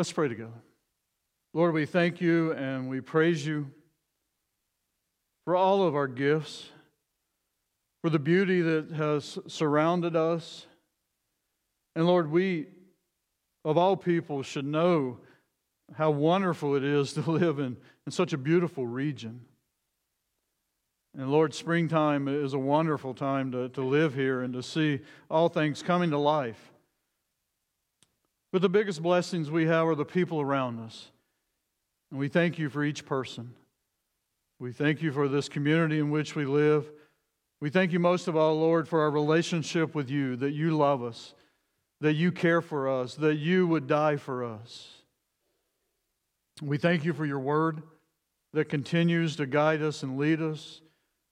Let's pray together. Lord, we thank you and we praise you for all of our gifts, for the beauty that has surrounded us. And Lord, we, of all people, should know how wonderful it is to live in, in such a beautiful region. And Lord, springtime is a wonderful time to, to live here and to see all things coming to life. But the biggest blessings we have are the people around us. And we thank you for each person. We thank you for this community in which we live. We thank you most of all, Lord, for our relationship with you, that you love us, that you care for us, that you would die for us. We thank you for your word that continues to guide us and lead us.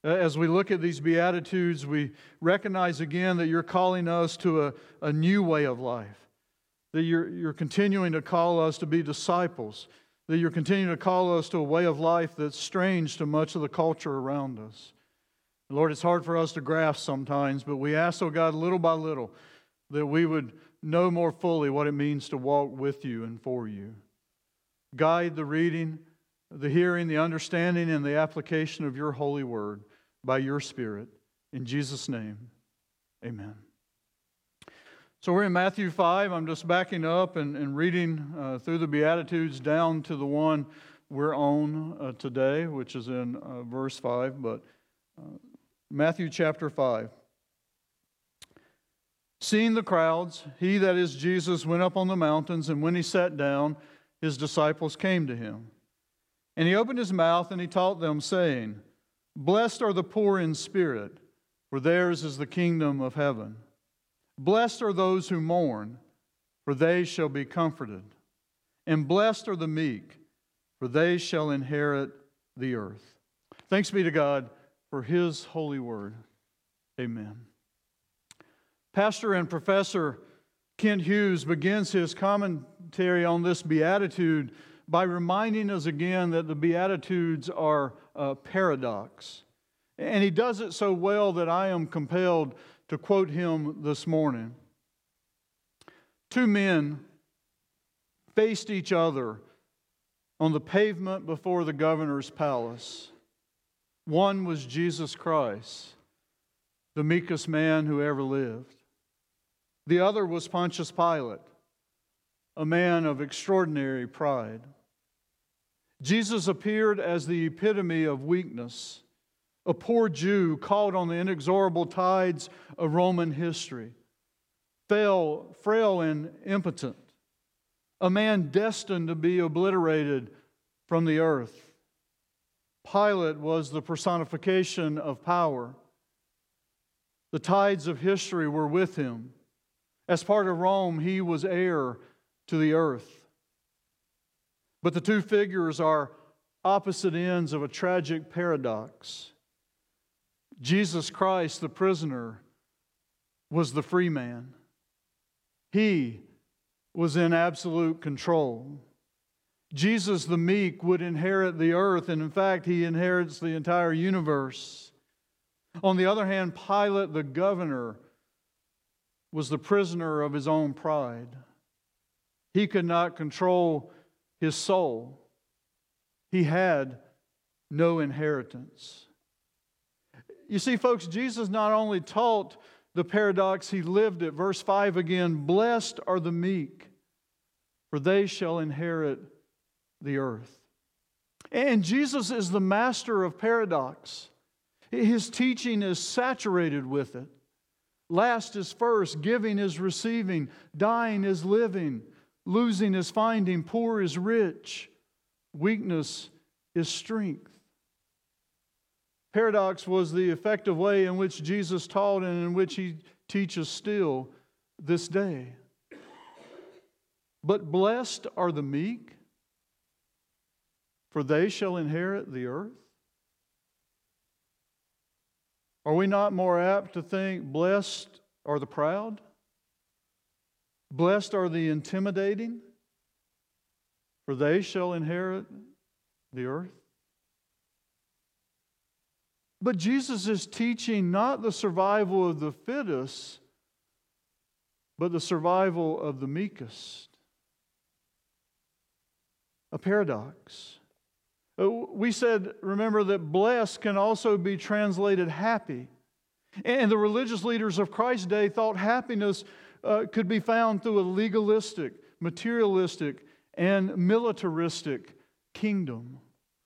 As we look at these Beatitudes, we recognize again that you're calling us to a, a new way of life, that you're, you're continuing to call us to be disciples, that you're continuing to call us to a way of life that's strange to much of the culture around us. Lord, it's hard for us to grasp sometimes, but we ask, oh God, little by little, that we would know more fully what it means to walk with you and for you. Guide the reading, the hearing, the understanding, and the application of your holy word by your Spirit. In Jesus' name, amen. So we're in Matthew 5. I'm just backing up and, and reading uh, through the Beatitudes down to the one we're on uh, today, which is in uh, verse 5. But uh, Matthew chapter 5. Seeing the crowds, he that is Jesus went up on the mountains, and when he sat down, his disciples came to him. And he opened his mouth and he taught them, saying, Blessed are the poor in spirit, for theirs is the kingdom of heaven. Blessed are those who mourn, for they shall be comforted. And blessed are the meek, for they shall inherit the earth. Thanks be to God for his holy word. Amen. Pastor and Professor Kent Hughes begins his commentary on this beatitude by reminding us again that the Beatitudes are a paradox. And he does it so well that I am compelled to quote him this morning. Two men faced each other on the pavement before the governor's palace. One was Jesus Christ, the meekest man who ever lived. The other was Pontius Pilate, a man of extraordinary pride. Jesus appeared as the epitome of weakness, a poor Jew caught on the inexorable tides of Roman history, frail, frail and impotent, a man destined to be obliterated from the earth. Pilate was the personification of power. The tides of history were with him. As part of Rome, he was heir to the earth. But the two figures are opposite ends of a tragic paradox. Jesus Christ, the prisoner, was the free man. He was in absolute control. Jesus, the meek, would inherit the earth, and in fact, he inherits the entire universe. On the other hand, Pilate, the governor, was the prisoner of his own pride. He could not control his soul. He had no inheritance. You see, folks, Jesus not only taught the paradox, he lived it. Verse 5 again Blessed are the meek, for they shall inherit the earth. And Jesus is the master of paradox. His teaching is saturated with it. Last is first, giving is receiving, dying is living, Losing is finding, poor is rich, weakness is strength. Paradox was the effective way in which Jesus taught and in which he teaches still this day. But blessed are the meek, for they shall inherit the earth. Are we not more apt to think, blessed are the proud? Blessed are the intimidating, for they shall inherit the earth. But Jesus is teaching not the survival of the fittest, but the survival of the meekest. a paradox. Uh, we said, remember, that blessed can also be translated happy. And the religious leaders of Christ's day thought happiness uh, could be found through a legalistic, materialistic, and militaristic kingdom.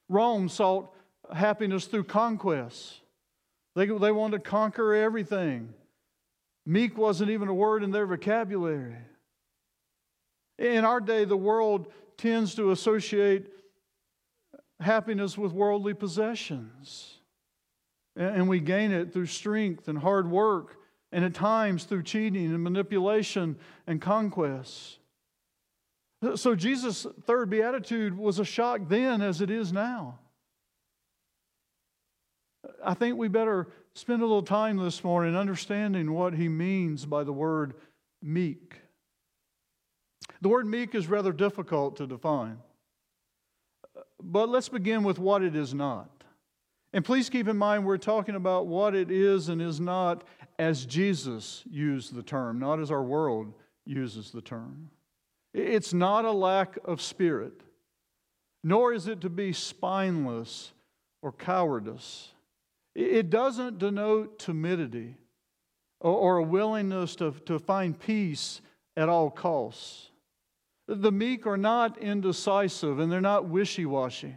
Rome sought happiness through conquest. They, they wanted to conquer everything. Meek wasn't even a word in their vocabulary. In our day, the world tends to associate happiness with worldly possessions. And we gain it through strength and hard work, and at times through cheating and manipulation and conquest. So, Jesus' third beatitude was a shock then as it is now. I think we better spend a little time this morning understanding what he means by the word meek. The word meek is rather difficult to define. But let's begin with what it is not. And please keep in mind, we're talking about what it is and is not as Jesus used the term, not as our world uses the term. It's not a lack of spirit, nor is it to be spineless or cowardice. It doesn't denote timidity or a willingness to, to find peace at all costs. The meek are not indecisive and they're not wishy washy.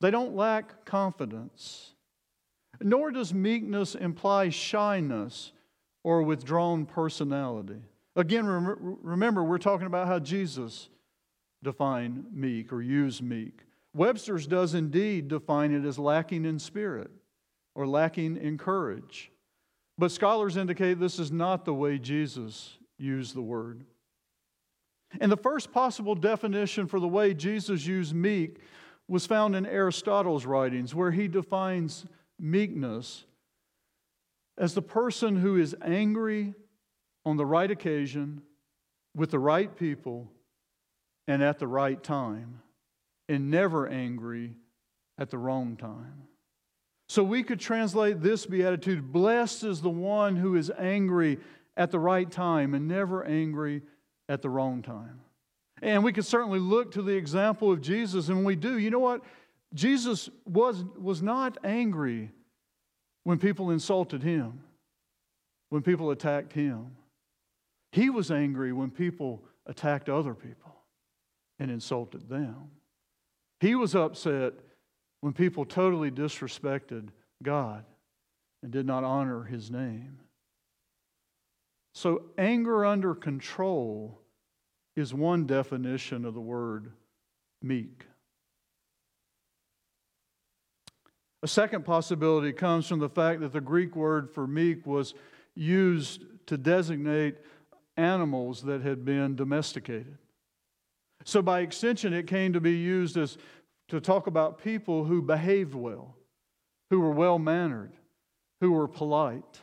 They don't lack confidence. Nor does meekness imply shyness or withdrawn personality. Again, remember, we're talking about how Jesus defined meek or used meek. Webster's does indeed define it as lacking in spirit or lacking in courage. But scholars indicate this is not the way Jesus used the word. And the first possible definition for the way Jesus used meek was found in Aristotle's writings, where he defines meekness as the person who is angry on the right occasion, with the right people, and at the right time, and never angry at the wrong time. So we could translate this beatitude Blessed is the one who is angry at the right time and never angry at the wrong time. And we could certainly look to the example of Jesus, and we do. You know what? Jesus was, was not angry when people insulted him, when people attacked him. He was angry when people attacked other people and insulted them. He was upset when people totally disrespected God and did not honor his name. So, anger under control is one definition of the word meek. A second possibility comes from the fact that the Greek word for meek was used to designate animals that had been domesticated. So, by extension, it came to be used as to talk about people who behaved well, who were well mannered, who were polite.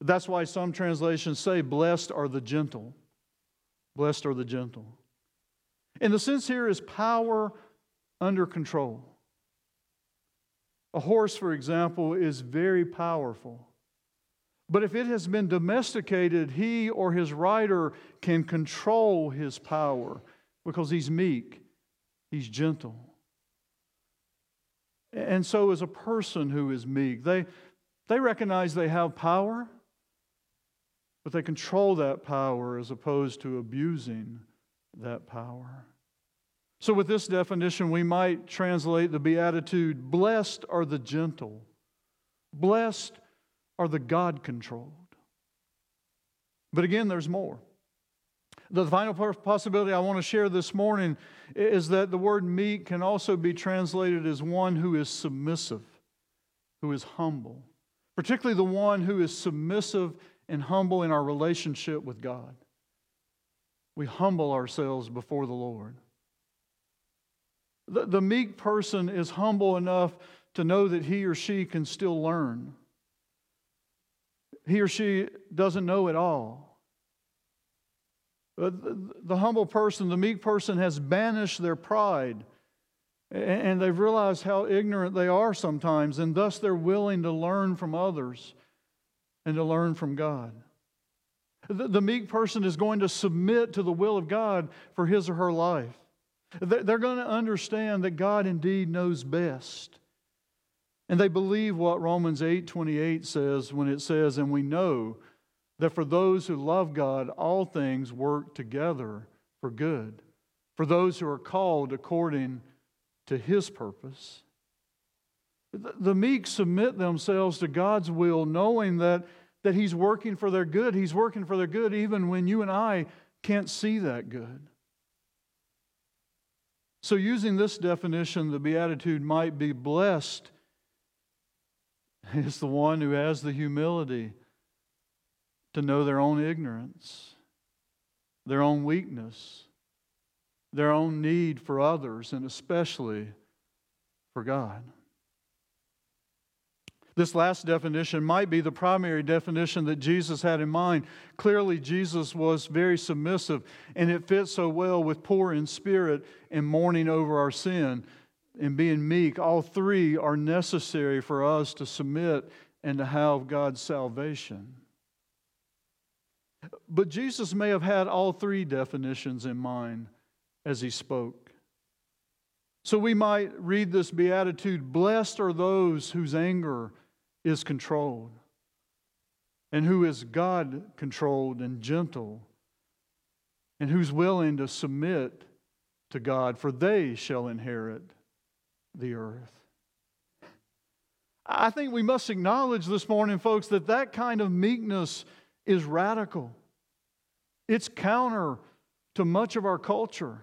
That's why some translations say, Blessed are the gentle. Blessed are the gentle. And the sense here is power under control. A horse, for example, is very powerful. But if it has been domesticated, he or his rider can control his power because he's meek, he's gentle. And so is a person who is meek. They, they recognize they have power, but they control that power as opposed to abusing that power. So, with this definition, we might translate the Beatitude Blessed are the gentle, blessed are the God controlled. But again, there's more. The final possibility I want to share this morning is that the word meek can also be translated as one who is submissive, who is humble, particularly the one who is submissive and humble in our relationship with God. We humble ourselves before the Lord. The, the meek person is humble enough to know that he or she can still learn. He or she doesn't know it all. Uh, but the, humble person, the meek person, has banished their pride and they've realized how ignorant they are sometimes, and thus they're willing to learn from others and to learn from God. The, meek person is going to submit to the will of God for his or her life. They're going to understand that God indeed knows best. And they believe what Romans 8:28 says when it says, "And we know that for those who love God, all things work together for good, for those who are called according to his purpose." The meek submit themselves to God's will, knowing that, that He's working for their good. He's working for their good even when you and I can't see that good. So, using this definition, the Beatitude might be blessed is the one who has the humility to know their own ignorance, their own weakness, their own need for others, and especially for God. This last definition might be the primary definition that Jesus had in mind. Clearly, Jesus was very submissive, and it fits so well with poor in spirit and mourning over our sin and being meek. All three are necessary for us to submit and to have God's salvation. But Jesus may have had all three definitions in mind as he spoke. So we might read this beatitude Blessed are those whose anger is controlled and who is God controlled and gentle and who's willing to submit to God, for they shall inherit the earth. I think we must acknowledge this morning, folks, that that kind of meekness is radical. It's counter to much of our culture.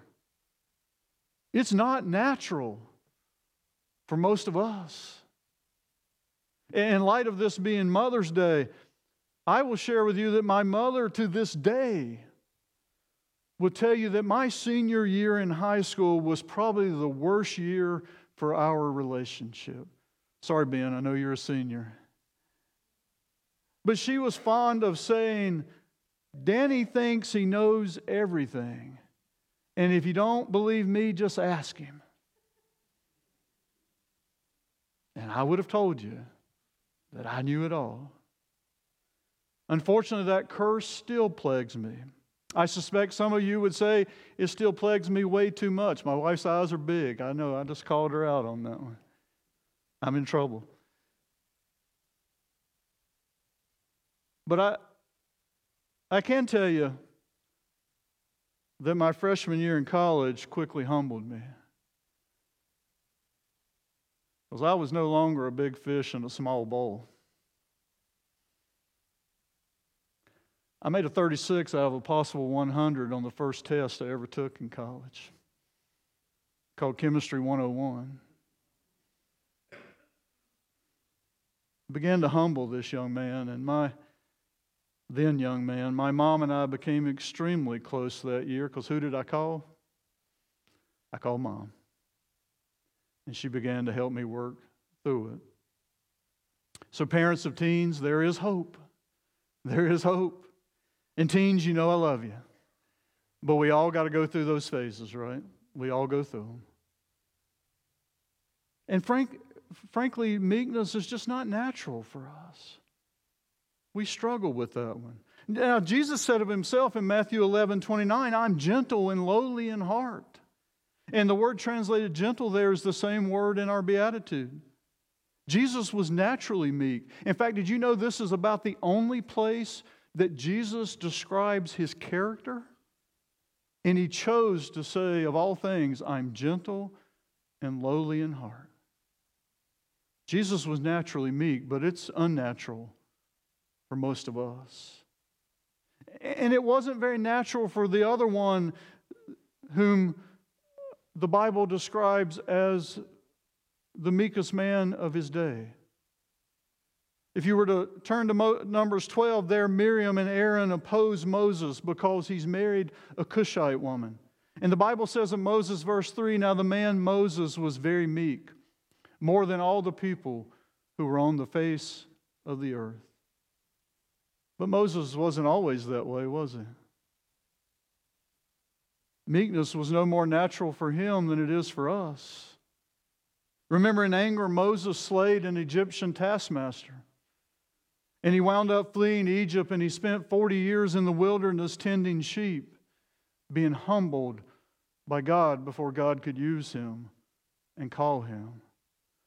It's not natural for most of us. In light of this being Mother's Day, I will share with you that my mother to this day will tell you that my senior year in high school was probably the worst year for our relationship. Sorry, Ben, I know you're a senior. But she was fond of saying, Danny thinks he knows everything. And if you don't believe me, just ask him. And I would have told you that I knew it all. Unfortunately, that curse still plagues me. I suspect some of you would say it still plagues me way too much. My wife's eyes are big. I know, I just called her out on that one. I'm in trouble. But I, I can tell you that my freshman year in college quickly humbled me. Because I was no longer a big fish in a small bowl. I made a 36 out of a possible 100 on the first test I ever took in college, called Chemistry 101. I began to humble this young man, and my then young man, my mom and I became extremely close that year because who did I call? I called mom and she began to help me work through it. So, parents of teens, there is hope. There is hope. And teens, you know I love you. But we all got to go through those phases, right? We all go through them. And frank, frankly, meekness is just not natural for us. We struggle with that one. Now, Jesus said of himself in Matthew 11 29, I'm gentle and lowly in heart. And the word translated gentle there is the same word in our beatitude. Jesus was naturally meek. In fact, did you know this is about the only place that Jesus describes his character? And he chose to say, of all things, I'm gentle and lowly in heart. Jesus was naturally meek, but it's unnatural for most of us. And it wasn't very natural for the other one whom the Bible describes as the meekest man of his day. If you were to turn to Mo- Numbers 12, there Miriam and Aaron oppose Moses because he's married a Cushite woman. And the Bible says in Moses, verse 3 Now the man Moses was very meek, more than all the people who were on the face of the earth. But Moses wasn't always that way, was he? Meekness was no more natural for him than it is for us. Remember, in anger, Moses slayed an Egyptian taskmaster. And he wound up fleeing Egypt and he spent 40 years in the wilderness tending sheep, being humbled by God before God could use him and call him.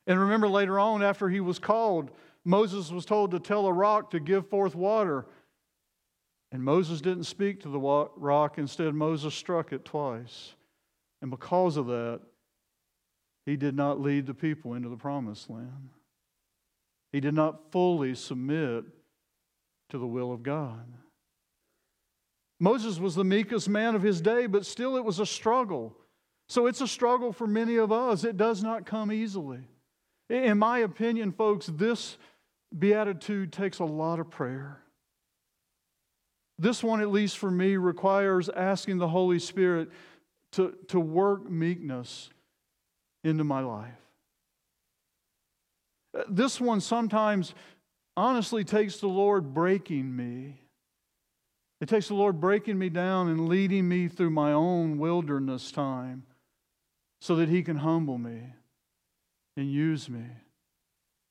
And remember later on, after he was called, Moses was told to tell a rock to give forth water. And Moses didn't speak to the rock. Instead, Moses struck it twice. And because of that, he did not lead the people into the promised land. He did not fully submit to the will of God. Moses was the meekest man of his day, but still it was a struggle. So it's a struggle for many of us. It does not come easily. In my opinion, folks, this beatitude takes a lot of prayer. This one, at least for me, requires asking the Holy Spirit to, to work meekness into my life. Uh, this one sometimes honestly takes the Lord breaking me. It takes the Lord breaking me down and leading me through my own wilderness time so that He can humble me and use me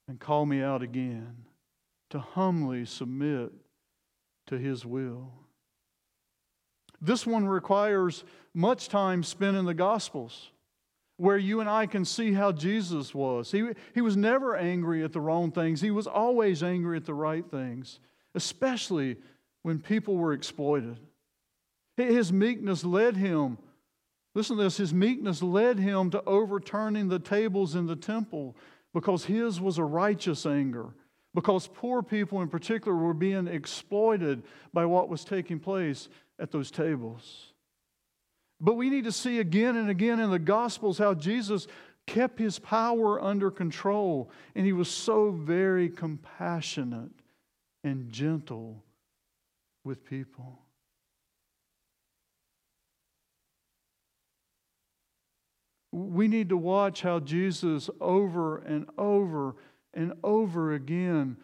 and call me out again to humbly submit to His will. This one requires much time spent in the Gospels where you and I can see how Jesus was. He, he was never angry at the wrong things, he was always angry at the right things, especially when people were exploited. His meekness led him, listen to this, his meekness led him to overturning the tables in the temple because his was a righteous anger. Because poor people in particular were being exploited by what was taking place at those tables. But we need to see again and again in the Gospels how Jesus kept his power under control and he was so very compassionate and gentle with people. We need to watch how Jesus over and over and over again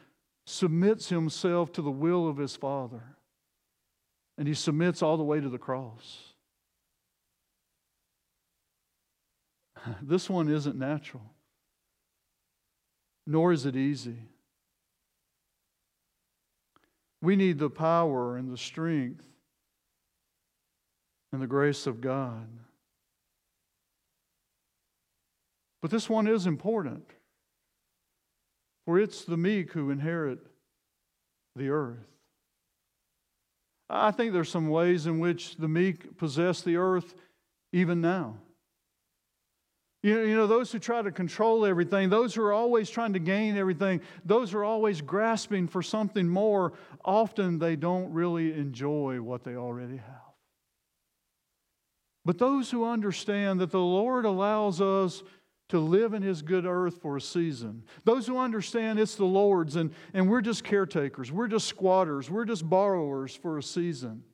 submits himself to the will of his Father. And he submits all the way to the cross. This one isn't natural, nor is it easy. We need the power and the strength and the grace of God. But this one is important, for it's the meek who inherit the earth. I think there's some ways in which the meek possess the earth even now. You know, you know, those who try to control everything, those who are always trying to gain everything, those who are always grasping for something more, often they don't really enjoy what they already have. But those who understand that the Lord allows us to live in His good earth for a season, those who understand it's the Lord's and, and we're just caretakers, we're just squatters, we're just borrowers for a season.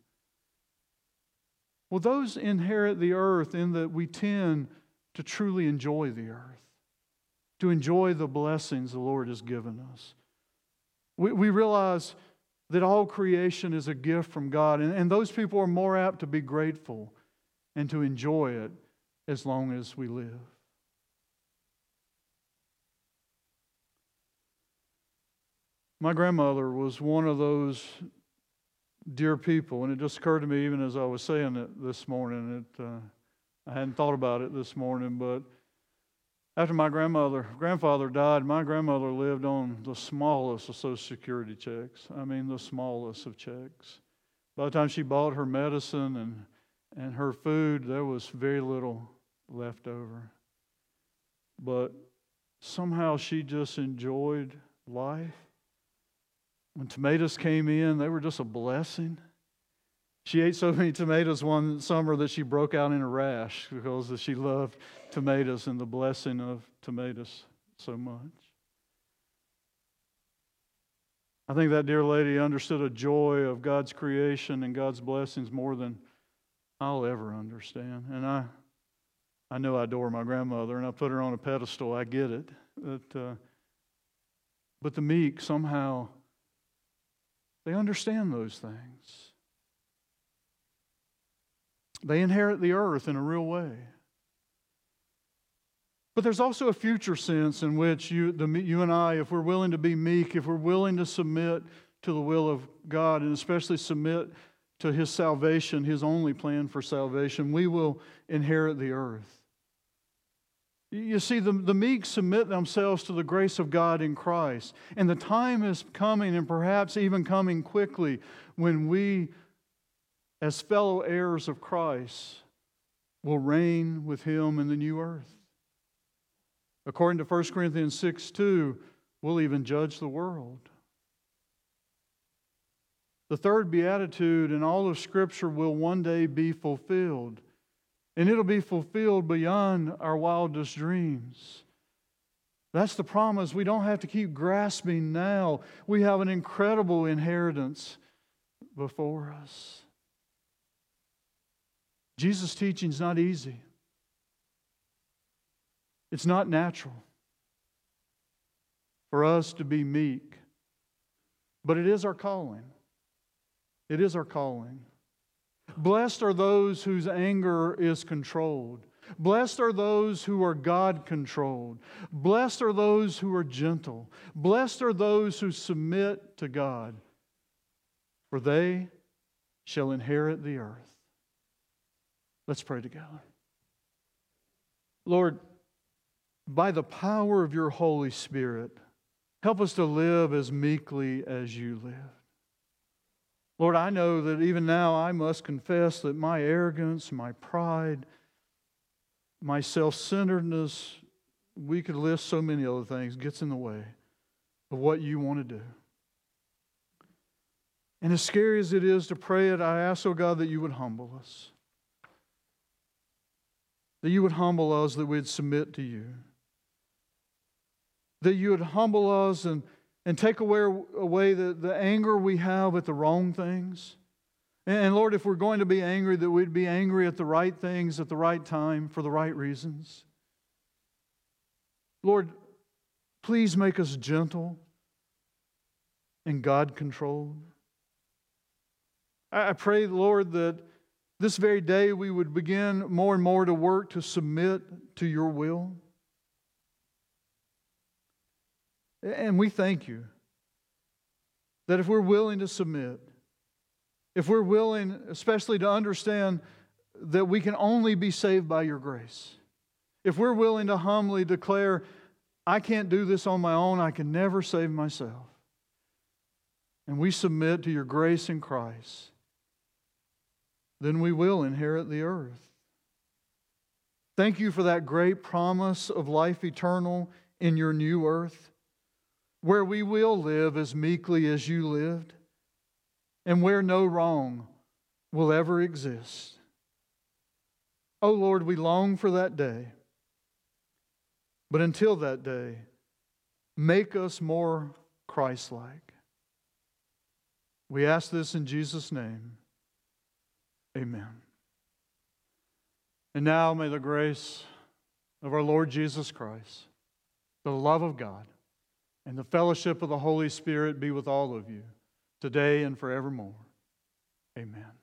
Well, those inherit the earth in that we tend to truly enjoy the earth, to enjoy the blessings the Lord has given us. We, we realize that all creation is a gift from God, and, and those people are more apt to be grateful and to enjoy it as long as we live. My grandmother was one of those dear people, and it just occurred to me even as I was saying it this morning. It, uh, I hadn't thought about it this morning, but after my grandmother, grandfather died, my grandmother lived on the smallest of Social Security checks. I mean, the smallest of checks. By the time she bought her medicine and, and her food, there was very little left over. But somehow she just enjoyed life. When tomatoes came in, they were just a blessing. She ate so many tomatoes one summer that she broke out in a rash because she loved tomatoes and the blessing of tomatoes so much. I think that dear lady understood a joy of God's creation and God's blessings more than I'll ever understand. And I, I know I adore my grandmother and I put her on a pedestal. I get it. But, uh, but the meek somehow, they understand those things. They inherit the earth in a real way. But there's also a future sense in which you, the, you and I, if we're willing to be meek, if we're willing to submit to the will of God, and especially submit to his salvation, his only plan for salvation, we will inherit the earth. You see, the, the meek submit themselves to the grace of God in Christ. And the time is coming, and perhaps even coming quickly, when we, as fellow heirs of Christ, will reign with him in the new earth. According to 1 Corinthians 6 2, we'll even judge the world. The third beatitude in all of Scripture will one day be fulfilled, and it'll be fulfilled beyond our wildest dreams. That's the promise. We don't have to keep grasping now. We have an incredible inheritance before us. Jesus' teaching is not easy, it's not natural for us to be meek, but it is our calling. It is our calling. Blessed are those whose anger is controlled. Blessed are those who are God controlled. Blessed are those who are gentle. Blessed are those who submit to God, for they shall inherit the earth. Let's pray together. Lord, by the power of your Holy Spirit, help us to live as meekly as you live. Lord, I know that even now I must confess that my arrogance, my pride, my self centeredness, we could list so many other things, gets in the way of what you want to do. And as scary as it is to pray it, I ask, oh God, that you would humble us. That you would humble us, that we'd submit to you. That you would humble us and and take away, away the, the anger we have at the wrong things. And Lord, if we're going to be angry, that we'd be angry at the right things at the right time for the right reasons. Lord, please make us gentle and God controlled. I pray, Lord, that this very day we would begin more and more to work to submit to your will. And we thank you that if we're willing to submit, if we're willing, especially to understand that we can only be saved by your grace, if we're willing to humbly declare, I can't do this on my own, I can never save myself, and we submit to your grace in Christ, then we will inherit the earth. Thank you for that great promise of life eternal in your new earth where we will live as meekly as you lived, and where no wrong will ever exist. Oh Lord, we long for that day. But until that day, make us more Christ like. We ask this in Jesus' name. Amen. And now may the grace of our Lord Jesus Christ, the love of God, and the fellowship of the Holy Spirit be with all of you today and forevermore. Amen.